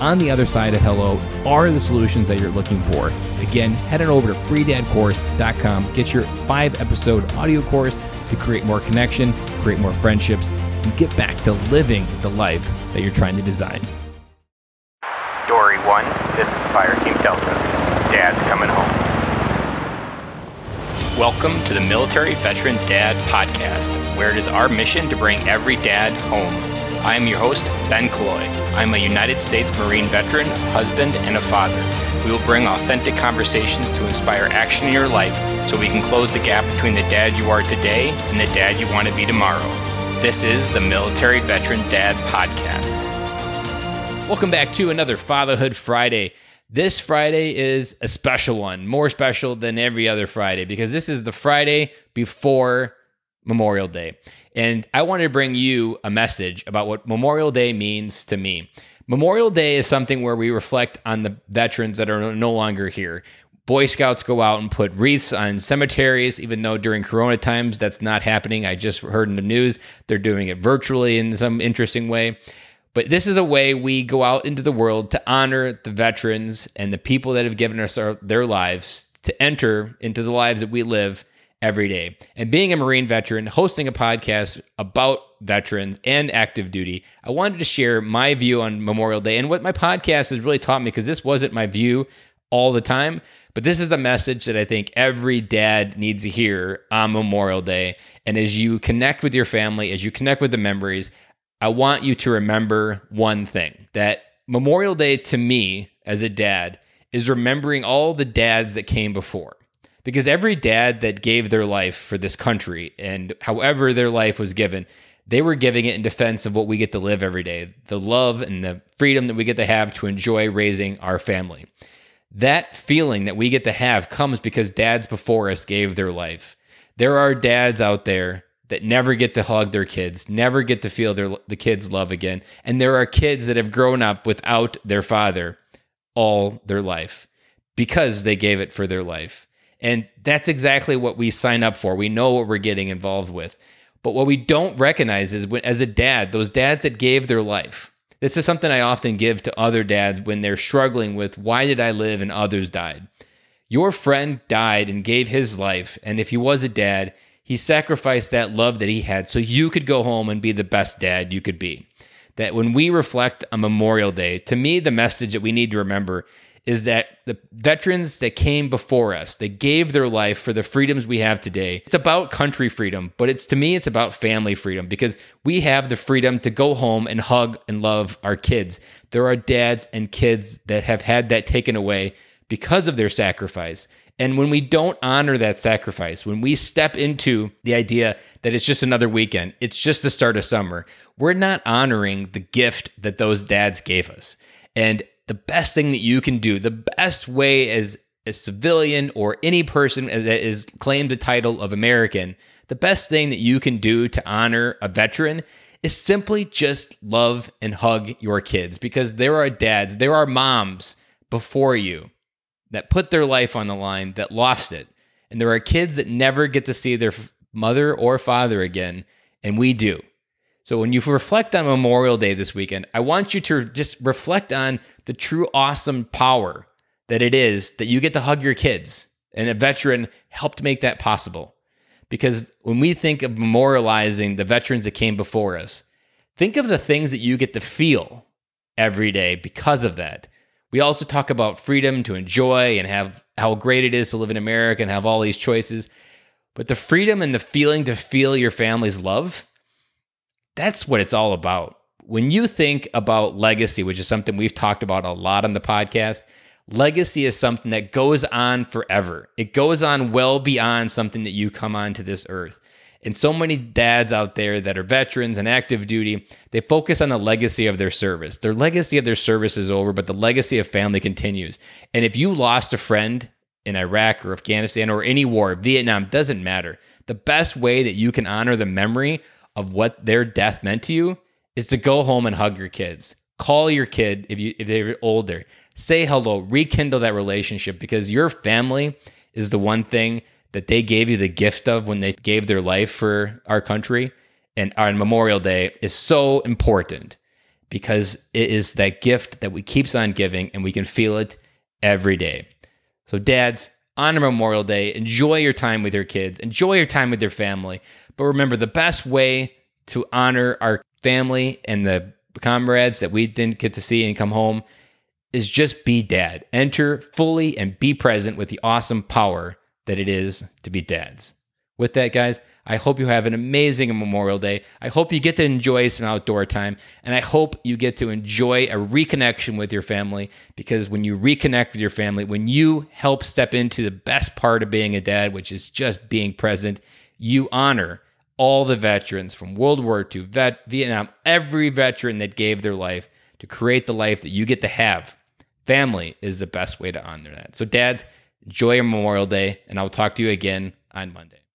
on the other side of hello are the solutions that you're looking for. Again, head on over to freedadcourse.com, get your five episode audio course to create more connection, create more friendships, and get back to living the life that you're trying to design. Dory 1, this is Fire Team Delta. Dad's coming home. Welcome to the Military Veteran Dad Podcast, where it is our mission to bring every dad home. I am your host, Ben Killoy. I'm a United States Marine veteran, husband, and a father. We will bring authentic conversations to inspire action in your life so we can close the gap between the dad you are today and the dad you want to be tomorrow. This is the Military Veteran Dad Podcast. Welcome back to another Fatherhood Friday. This Friday is a special one, more special than every other Friday because this is the Friday before Memorial Day. And I wanted to bring you a message about what Memorial Day means to me. Memorial Day is something where we reflect on the veterans that are no longer here. Boy Scouts go out and put wreaths on cemeteries, even though during Corona times that's not happening. I just heard in the news they're doing it virtually in some interesting way. But this is a way we go out into the world to honor the veterans and the people that have given us our, their lives to enter into the lives that we live every day. And being a Marine veteran, hosting a podcast about veterans and active duty, I wanted to share my view on Memorial Day and what my podcast has really taught me because this wasn't my view all the time. But this is the message that I think every dad needs to hear on Memorial Day. And as you connect with your family, as you connect with the memories, I want you to remember one thing that Memorial Day to me as a dad is remembering all the dads that came before because every dad that gave their life for this country and however their life was given, they were giving it in defense of what we get to live every day the love and the freedom that we get to have to enjoy raising our family. That feeling that we get to have comes because dads before us gave their life. There are dads out there that never get to hug their kids, never get to feel their the kids' love again, and there are kids that have grown up without their father all their life because they gave it for their life. And that's exactly what we sign up for. We know what we're getting involved with. But what we don't recognize is when, as a dad, those dads that gave their life. This is something I often give to other dads when they're struggling with why did I live and others died. Your friend died and gave his life. And if he was a dad, he sacrificed that love that he had so you could go home and be the best dad you could be. That when we reflect on Memorial Day, to me, the message that we need to remember is that the veterans that came before us, that gave their life for the freedoms we have today. It's about country freedom, but it's to me, it's about family freedom because we have the freedom to go home and hug and love our kids. There are dads and kids that have had that taken away because of their sacrifice. And when we don't honor that sacrifice, when we step into the idea that it's just another weekend, it's just the start of summer, we're not honoring the gift that those dads gave us. And the best thing that you can do, the best way as a civilian or any person that is claimed the title of American, the best thing that you can do to honor a veteran is simply just love and hug your kids because there are dads, there are moms before you that put their life on the line that lost it. And there are kids that never get to see their mother or father again, and we do. So when you reflect on Memorial Day this weekend, I want you to just reflect on the true awesome power that it is that you get to hug your kids. And a veteran helped make that possible. Because when we think of memorializing the veterans that came before us, think of the things that you get to feel every day because of that. We also talk about freedom to enjoy and have how great it is to live in America and have all these choices. But the freedom and the feeling to feel your family's love, that's what it's all about. When you think about legacy, which is something we've talked about a lot on the podcast, legacy is something that goes on forever. It goes on well beyond something that you come onto this earth. And so many dads out there that are veterans and active duty, they focus on the legacy of their service. Their legacy of their service is over, but the legacy of family continues. And if you lost a friend in Iraq or Afghanistan or any war, Vietnam, doesn't matter. The best way that you can honor the memory of what their death meant to you is to go home and hug your kids. Call your kid if you if they're older. Say hello, rekindle that relationship because your family is the one thing that they gave you the gift of when they gave their life for our country. And on Memorial Day is so important because it is that gift that we keeps on giving and we can feel it every day. So dads, on Memorial Day, enjoy your time with your kids, enjoy your time with your family. But remember the best way to honor our family and the comrades that we didn't get to see and come home is just be dad. Enter fully and be present with the awesome power that it is to be dads. With that, guys, I hope you have an amazing Memorial Day. I hope you get to enjoy some outdoor time, and I hope you get to enjoy a reconnection with your family because when you reconnect with your family, when you help step into the best part of being a dad, which is just being present, you honor all the veterans from World War II, vet, Vietnam, every veteran that gave their life to create the life that you get to have. Family is the best way to honor that. So, dads, enjoy your Memorial Day, and I'll talk to you again on Monday.